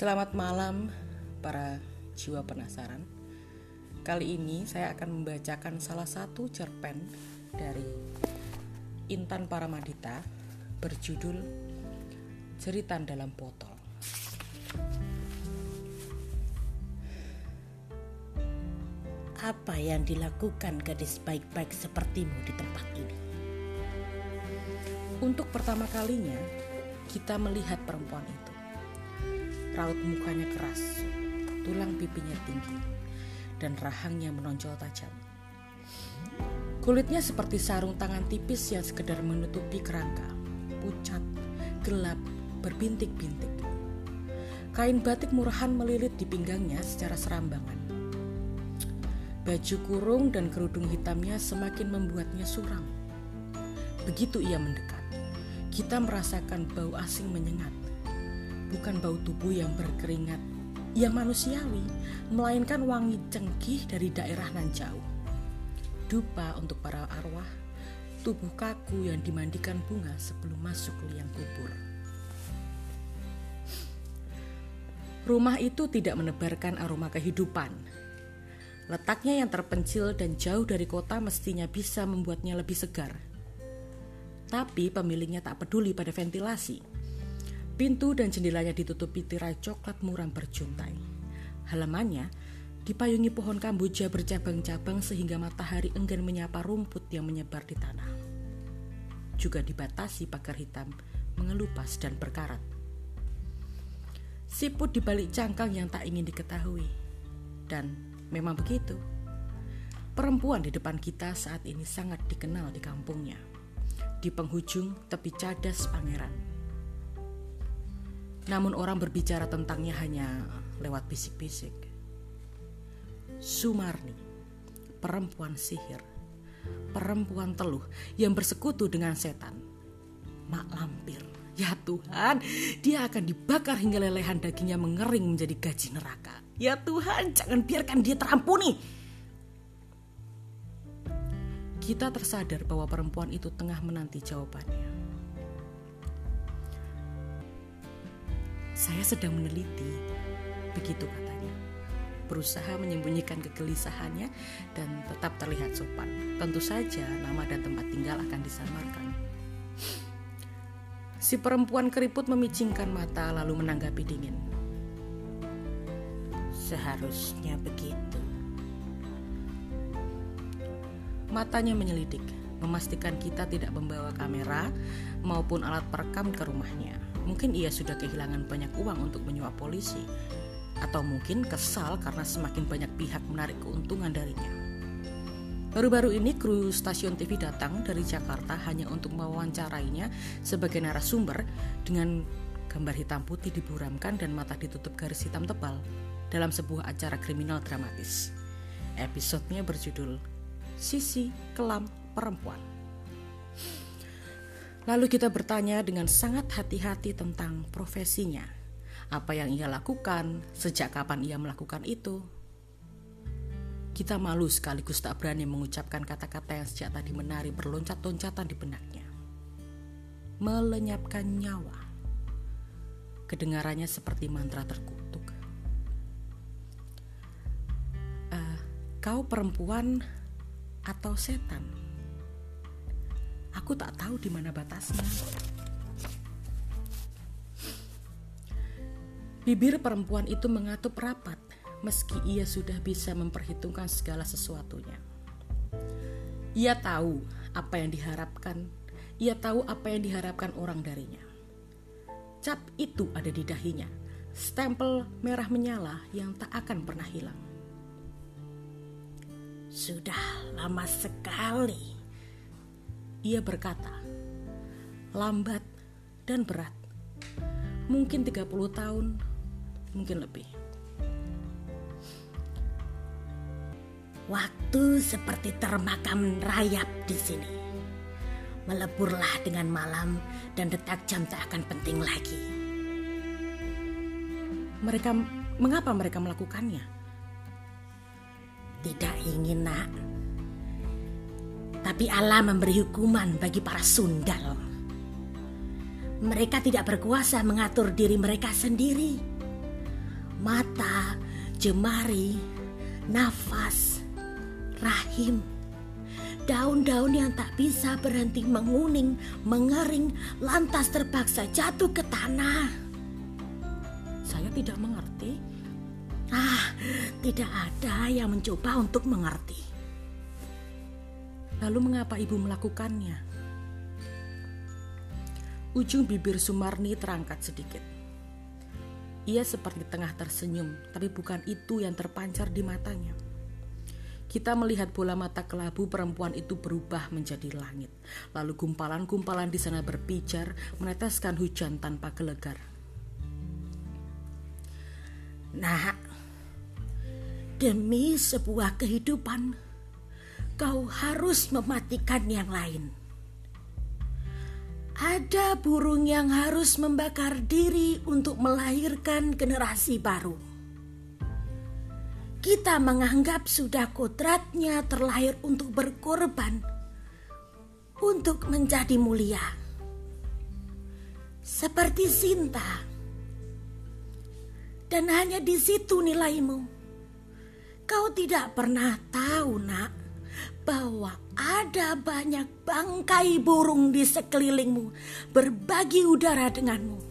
Selamat malam para jiwa penasaran. Kali ini saya akan membacakan salah satu cerpen dari Intan Paramadita berjudul Jeritan dalam Botol. Apa yang dilakukan gadis baik-baik sepertimu di tempat ini? Untuk pertama kalinya, kita melihat perempuan itu. Raut mukanya keras, tulang pipinya tinggi, dan rahangnya menonjol tajam. Kulitnya seperti sarung tangan tipis yang sekedar menutupi kerangka, pucat, gelap, berbintik-bintik. Kain batik murahan melilit di pinggangnya secara serambangan. Baju kurung dan kerudung hitamnya semakin membuatnya suram. Begitu ia mendekat, kita merasakan bau asing menyengat. Bukan bau tubuh yang berkeringat, yang manusiawi, melainkan wangi cengkih dari daerah nan jauh. Dupa untuk para arwah, tubuh kaku yang dimandikan bunga sebelum masuk liang kubur. Rumah itu tidak menebarkan aroma kehidupan, Letaknya yang terpencil dan jauh dari kota mestinya bisa membuatnya lebih segar. Tapi pemiliknya tak peduli pada ventilasi. Pintu dan jendelanya ditutupi tirai coklat muram berjuntai. Halamannya dipayungi pohon kamboja bercabang-cabang sehingga matahari enggan menyapa rumput yang menyebar di tanah. Juga dibatasi pagar hitam mengelupas dan berkarat. Siput di balik cangkang yang tak ingin diketahui. Dan Memang begitu. Perempuan di depan kita saat ini sangat dikenal di kampungnya. Di penghujung tepi cadas pangeran. Namun orang berbicara tentangnya hanya lewat bisik-bisik. Sumarni, perempuan sihir, perempuan teluh yang bersekutu dengan setan. Mak lampir, ya Tuhan, dia akan dibakar hingga lelehan dagingnya mengering menjadi gaji neraka. Ya Tuhan, jangan biarkan dia terampuni. Kita tersadar bahwa perempuan itu tengah menanti jawabannya. Saya sedang meneliti, begitu katanya. Berusaha menyembunyikan kegelisahannya dan tetap terlihat sopan. Tentu saja nama dan tempat tinggal akan disamarkan. Si perempuan keriput memicingkan mata lalu menanggapi dingin. Seharusnya begitu. Matanya menyelidik, memastikan kita tidak membawa kamera maupun alat perekam ke rumahnya. Mungkin ia sudah kehilangan banyak uang untuk menyuap polisi, atau mungkin kesal karena semakin banyak pihak menarik keuntungan darinya. Baru-baru ini kru stasiun TV datang dari Jakarta hanya untuk mewawancarainya sebagai narasumber dengan gambar hitam putih diburamkan dan mata ditutup garis hitam tebal dalam sebuah acara kriminal dramatis. Episodenya berjudul Sisi Kelam Perempuan. Lalu kita bertanya dengan sangat hati-hati tentang profesinya. Apa yang ia lakukan, sejak kapan ia melakukan itu. Kita malu sekaligus tak berani mengucapkan kata-kata yang sejak tadi menari berloncat-loncatan di benaknya. Melenyapkan nyawa. Kedengarannya seperti mantra terkutuk. Kau perempuan atau setan? Aku tak tahu di mana batasnya. Bibir perempuan itu mengatup rapat meski ia sudah bisa memperhitungkan segala sesuatunya. Ia tahu apa yang diharapkan, ia tahu apa yang diharapkan orang darinya. Cap itu ada di dahinya, stempel merah menyala yang tak akan pernah hilang. Sudah lama sekali. Ia berkata, lambat dan berat. Mungkin 30 tahun, mungkin lebih. Waktu seperti termakam rayap di sini. Meleburlah dengan malam dan detak jam tak akan penting lagi. Mereka mengapa mereka melakukannya? Tidak ingin nak. Tapi Allah memberi hukuman bagi para sundal. Mereka tidak berkuasa mengatur diri mereka sendiri. mata, jemari, nafas, rahim, daun-daun yang tak bisa berhenti menguning, mengering, lantas terpaksa jatuh ke tanah. Saya tidak mengerti. Ah, tidak ada yang mencoba untuk mengerti. Lalu mengapa ibu melakukannya? Ujung bibir Sumarni terangkat sedikit. Ia seperti tengah tersenyum, tapi bukan itu yang terpancar di matanya. Kita melihat bola mata kelabu perempuan itu berubah menjadi langit. Lalu gumpalan-gumpalan di sana berpijar, meneteskan hujan tanpa gelegar. Nah, demi sebuah kehidupan, kau harus mematikan yang lain. Ada burung yang harus membakar diri untuk melahirkan generasi baru. Kita menganggap sudah kodratnya terlahir untuk berkorban, untuk menjadi mulia. Seperti Sinta. Dan hanya di situ nilaimu. Kau tidak pernah tahu, Nak, bahwa ada banyak bangkai burung di sekelilingmu berbagi udara denganmu.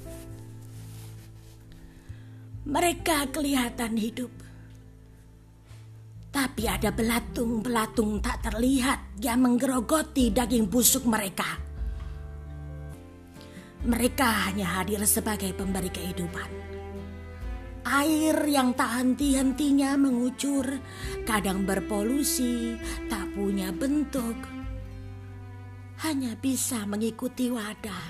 Mereka kelihatan hidup. Tapi ada belatung-belatung tak terlihat yang menggerogoti daging busuk mereka. Mereka hanya hadir sebagai pemberi kehidupan air yang tak henti-hentinya mengucur, kadang berpolusi, tak punya bentuk, hanya bisa mengikuti wadah.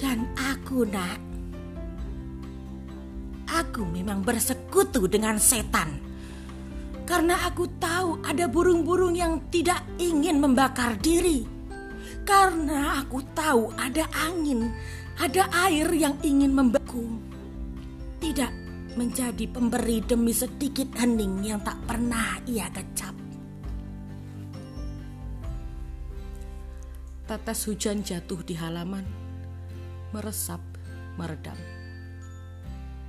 Dan aku, Nak, aku memang bersekutu dengan setan. Karena aku tahu ada burung-burung yang tidak ingin membakar diri. Karena aku tahu ada angin ada air yang ingin membeku, tidak menjadi pemberi demi sedikit hening yang tak pernah ia kecap. Tetes hujan jatuh di halaman, meresap, meredam.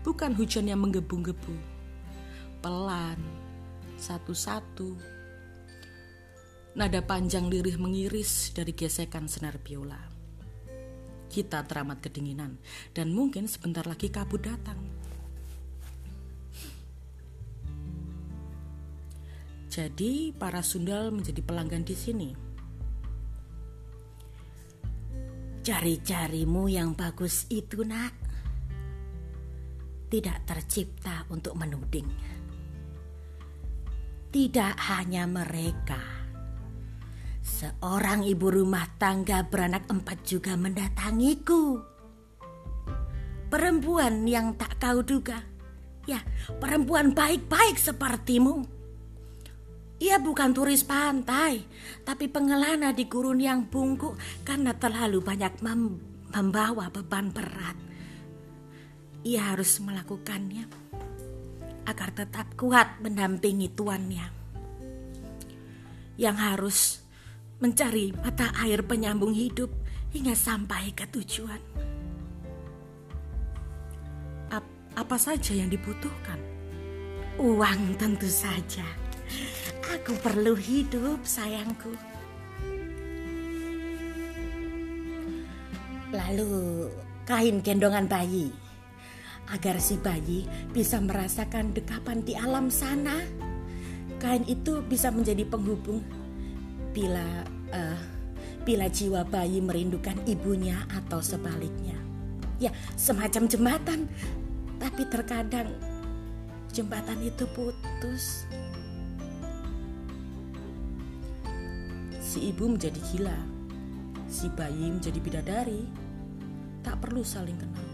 Bukan hujan yang menggebu-gebu, pelan, satu-satu. Nada panjang lirih mengiris dari gesekan senar biola kita teramat kedinginan dan mungkin sebentar lagi kabut datang. Jadi para sundal menjadi pelanggan di sini. Cari-carimu yang bagus itu nak tidak tercipta untuk menuding. Tidak hanya mereka Seorang ibu rumah tangga beranak empat juga mendatangiku. Perempuan yang tak kau duga. Ya, perempuan baik-baik sepertimu. Ia bukan turis pantai, tapi pengelana di gurun yang bungkuk karena terlalu banyak mem membawa beban berat. Ia harus melakukannya agar tetap kuat mendampingi tuannya. Yang harus mencari mata air penyambung hidup hingga sampai ke tujuan. Ap apa saja yang dibutuhkan? Uang tentu saja. Aku perlu hidup, sayangku. Lalu kain gendongan bayi agar si bayi bisa merasakan dekapan di alam sana. Kain itu bisa menjadi penghubung bila uh, bila jiwa bayi merindukan ibunya atau sebaliknya. Ya, semacam jembatan, tapi terkadang jembatan itu putus. Si ibu menjadi gila, si bayi menjadi bidadari, tak perlu saling kenal.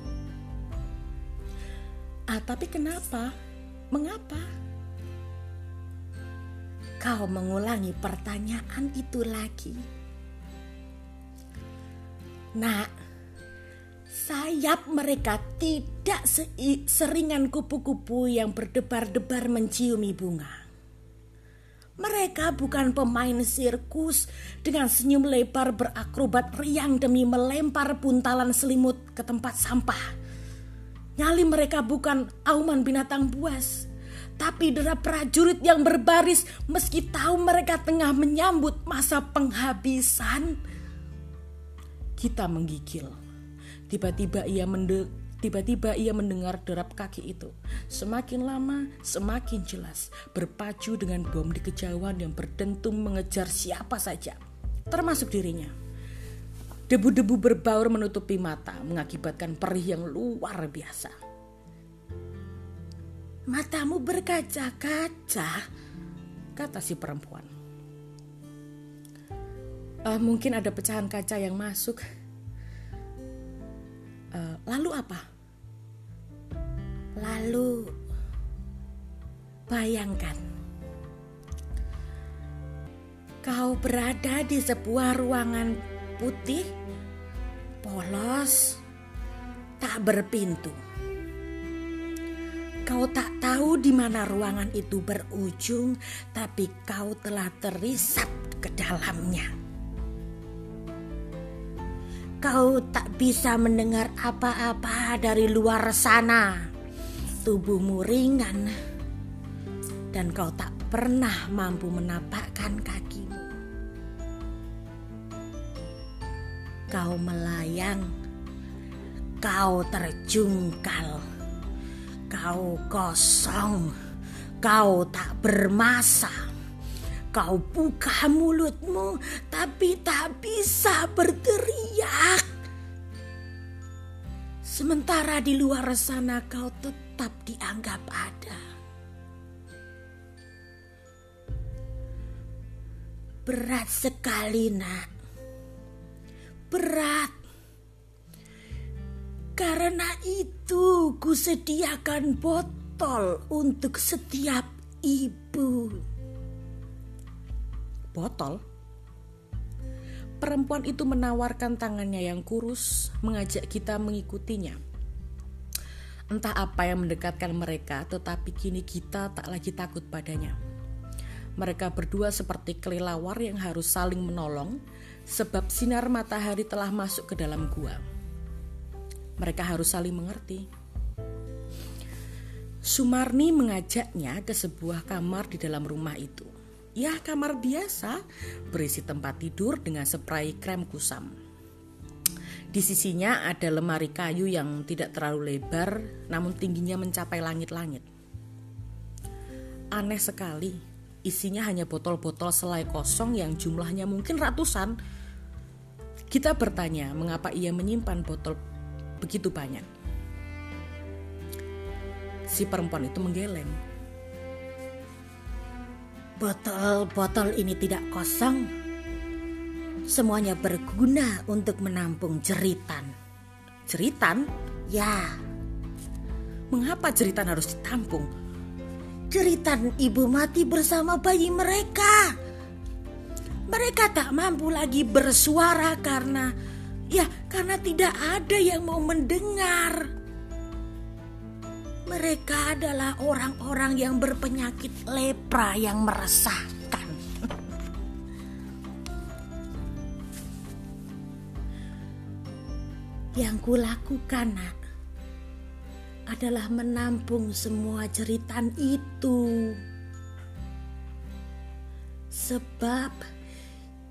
Ah, tapi kenapa? Mengapa? Kau mengulangi pertanyaan itu lagi. Nah, sayap mereka tidak seringan kupu-kupu yang berdebar-debar menciumi bunga. Mereka bukan pemain sirkus dengan senyum lebar berakrobat riang demi melempar buntalan selimut ke tempat sampah. Nyali mereka bukan auman binatang buas, tapi derap prajurit yang berbaris meski tahu mereka tengah menyambut masa penghabisan. Kita menggigil. Tiba-tiba ia mende Tiba-tiba ia mendengar derap kaki itu. Semakin lama, semakin jelas. Berpacu dengan bom di kejauhan yang berdentum mengejar siapa saja. Termasuk dirinya. Debu-debu berbaur menutupi mata, mengakibatkan perih yang luar biasa. Matamu berkaca-kaca, kata si perempuan. Uh, mungkin ada pecahan kaca yang masuk, Uh, lalu apa? Lalu bayangkan kau berada di sebuah ruangan putih, polos, tak berpintu. Kau tak tahu di mana ruangan itu berujung, tapi kau telah terisap ke dalamnya. Kau tak bisa mendengar apa-apa dari luar sana. Tubuhmu ringan dan kau tak pernah mampu menapakkan kakimu. Kau melayang, kau terjungkal, kau kosong, kau tak bermasa Kau buka mulutmu, tapi tak bisa berteriak. Sementara di luar sana kau tetap dianggap ada. Berat sekali, Nak. Berat. Karena itu kusediakan botol untuk setiap ibu botol. Perempuan itu menawarkan tangannya yang kurus, mengajak kita mengikutinya. Entah apa yang mendekatkan mereka, tetapi kini kita tak lagi takut padanya. Mereka berdua seperti kelelawar yang harus saling menolong, sebab sinar matahari telah masuk ke dalam gua. Mereka harus saling mengerti. Sumarni mengajaknya ke sebuah kamar di dalam rumah itu. Ya kamar biasa berisi tempat tidur dengan spray krem kusam. Di sisinya ada lemari kayu yang tidak terlalu lebar namun tingginya mencapai langit-langit. Aneh sekali, isinya hanya botol-botol selai kosong yang jumlahnya mungkin ratusan. Kita bertanya mengapa ia menyimpan botol begitu banyak. Si perempuan itu menggeleng Botol-botol ini tidak kosong. Semuanya berguna untuk menampung jeritan. Jeritan? Ya. Mengapa jeritan harus ditampung? Jeritan ibu mati bersama bayi mereka. Mereka tak mampu lagi bersuara karena ya karena tidak ada yang mau mendengar. Mereka adalah orang-orang yang berpenyakit lepra yang meresahkan. yang kulakukan nak, adalah menampung semua jeritan itu. Sebab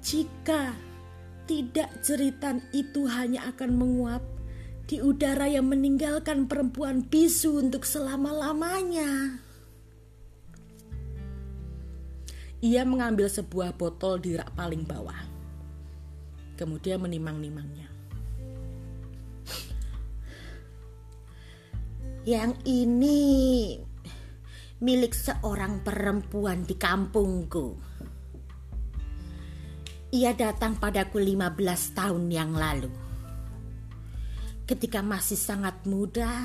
jika tidak jeritan itu hanya akan menguap di udara yang meninggalkan perempuan bisu untuk selama-lamanya. Ia mengambil sebuah botol di rak paling bawah. Kemudian menimang-nimangnya. Yang ini milik seorang perempuan di kampungku. Ia datang padaku 15 tahun yang lalu ketika masih sangat muda.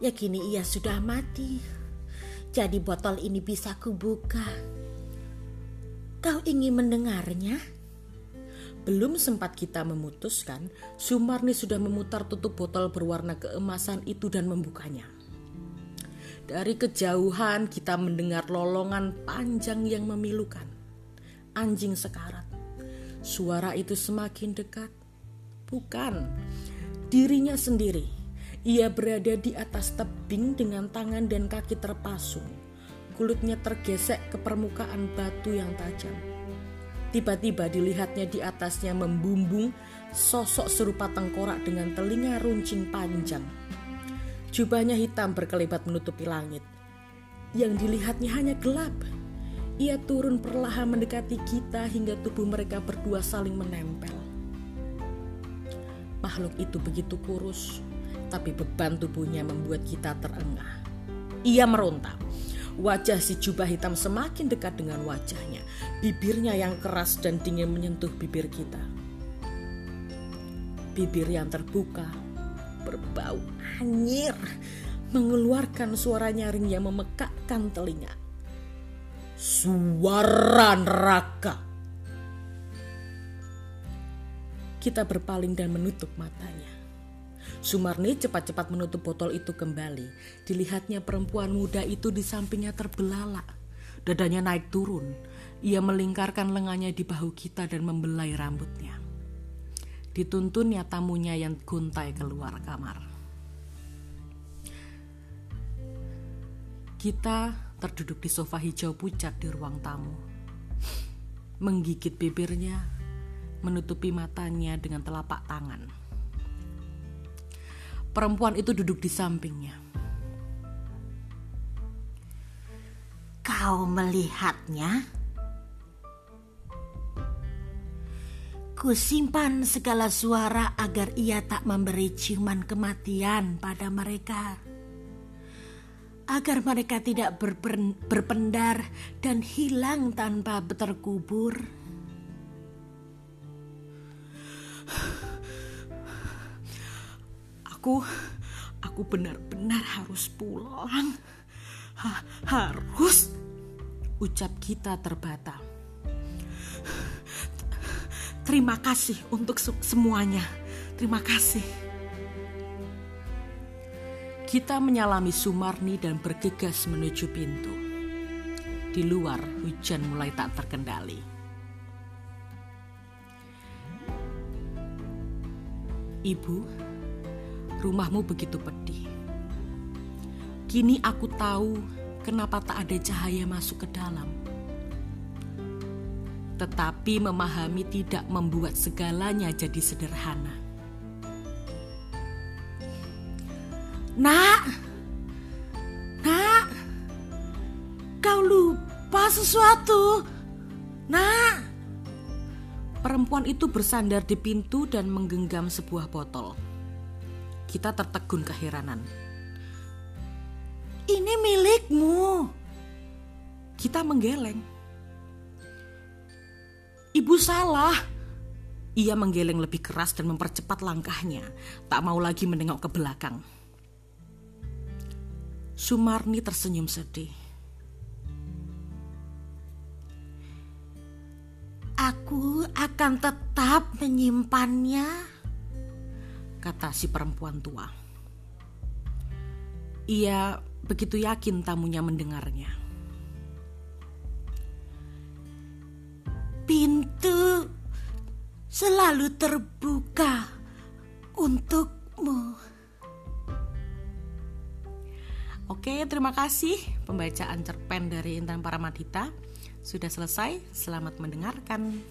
Ya kini ia sudah mati. Jadi botol ini bisa kubuka. Kau ingin mendengarnya? Belum sempat kita memutuskan, Sumarni sudah memutar tutup botol berwarna keemasan itu dan membukanya. Dari kejauhan kita mendengar lolongan panjang yang memilukan. Anjing sekarat. Suara itu semakin dekat Bukan. dirinya sendiri. Ia berada di atas tebing dengan tangan dan kaki terpasung. Kulitnya tergesek ke permukaan batu yang tajam. Tiba-tiba dilihatnya di atasnya membumbung sosok serupa tengkorak dengan telinga runcing panjang. Jubahnya hitam berkelebat menutupi langit. Yang dilihatnya hanya gelap. Ia turun perlahan mendekati kita hingga tubuh mereka berdua saling menempel. Makhluk itu begitu kurus, tapi beban tubuhnya membuat kita terengah. Ia meronta. Wajah si jubah hitam semakin dekat dengan wajahnya. Bibirnya yang keras dan dingin menyentuh bibir kita. Bibir yang terbuka, berbau anyir, mengeluarkan suara nyaring yang memekakkan telinga. Suara neraka. Kita berpaling dan menutup matanya. Sumarni cepat-cepat menutup botol itu kembali. Dilihatnya perempuan muda itu di sampingnya terbelalak. Dadanya naik turun. Ia melingkarkan lengannya di bahu kita dan membelai rambutnya. Dituntunnya tamunya yang guntai keluar kamar. Kita terduduk di sofa hijau pucat di ruang tamu. Menggigit bibirnya menutupi matanya dengan telapak tangan. Perempuan itu duduk di sampingnya. Kau melihatnya? Kusimpan segala suara agar ia tak memberi ciuman kematian pada mereka. Agar mereka tidak berpendar dan hilang tanpa terkubur. Aku, aku benar-benar harus pulang. Ha, harus, ucap kita terbata. Terima kasih untuk semuanya. Terima kasih. Kita menyalami Sumarni dan bergegas menuju pintu. Di luar, hujan mulai tak terkendali. Ibu, rumahmu begitu pedih. Kini aku tahu kenapa tak ada cahaya masuk ke dalam. Tetapi memahami tidak membuat segalanya jadi sederhana. Nak, nak, kau lupa sesuatu. Nak, perempuan itu bersandar di pintu dan menggenggam sebuah botol. Kita tertegun keheranan. Ini milikmu. Kita menggeleng. Ibu salah. Ia menggeleng lebih keras dan mempercepat langkahnya. Tak mau lagi menengok ke belakang. Sumarni tersenyum sedih. Aku akan tetap menyimpannya kata si perempuan tua. Ia begitu yakin tamunya mendengarnya. Pintu selalu terbuka untukmu. Oke, terima kasih pembacaan cerpen dari Intan Paramadita. Sudah selesai, selamat mendengarkan.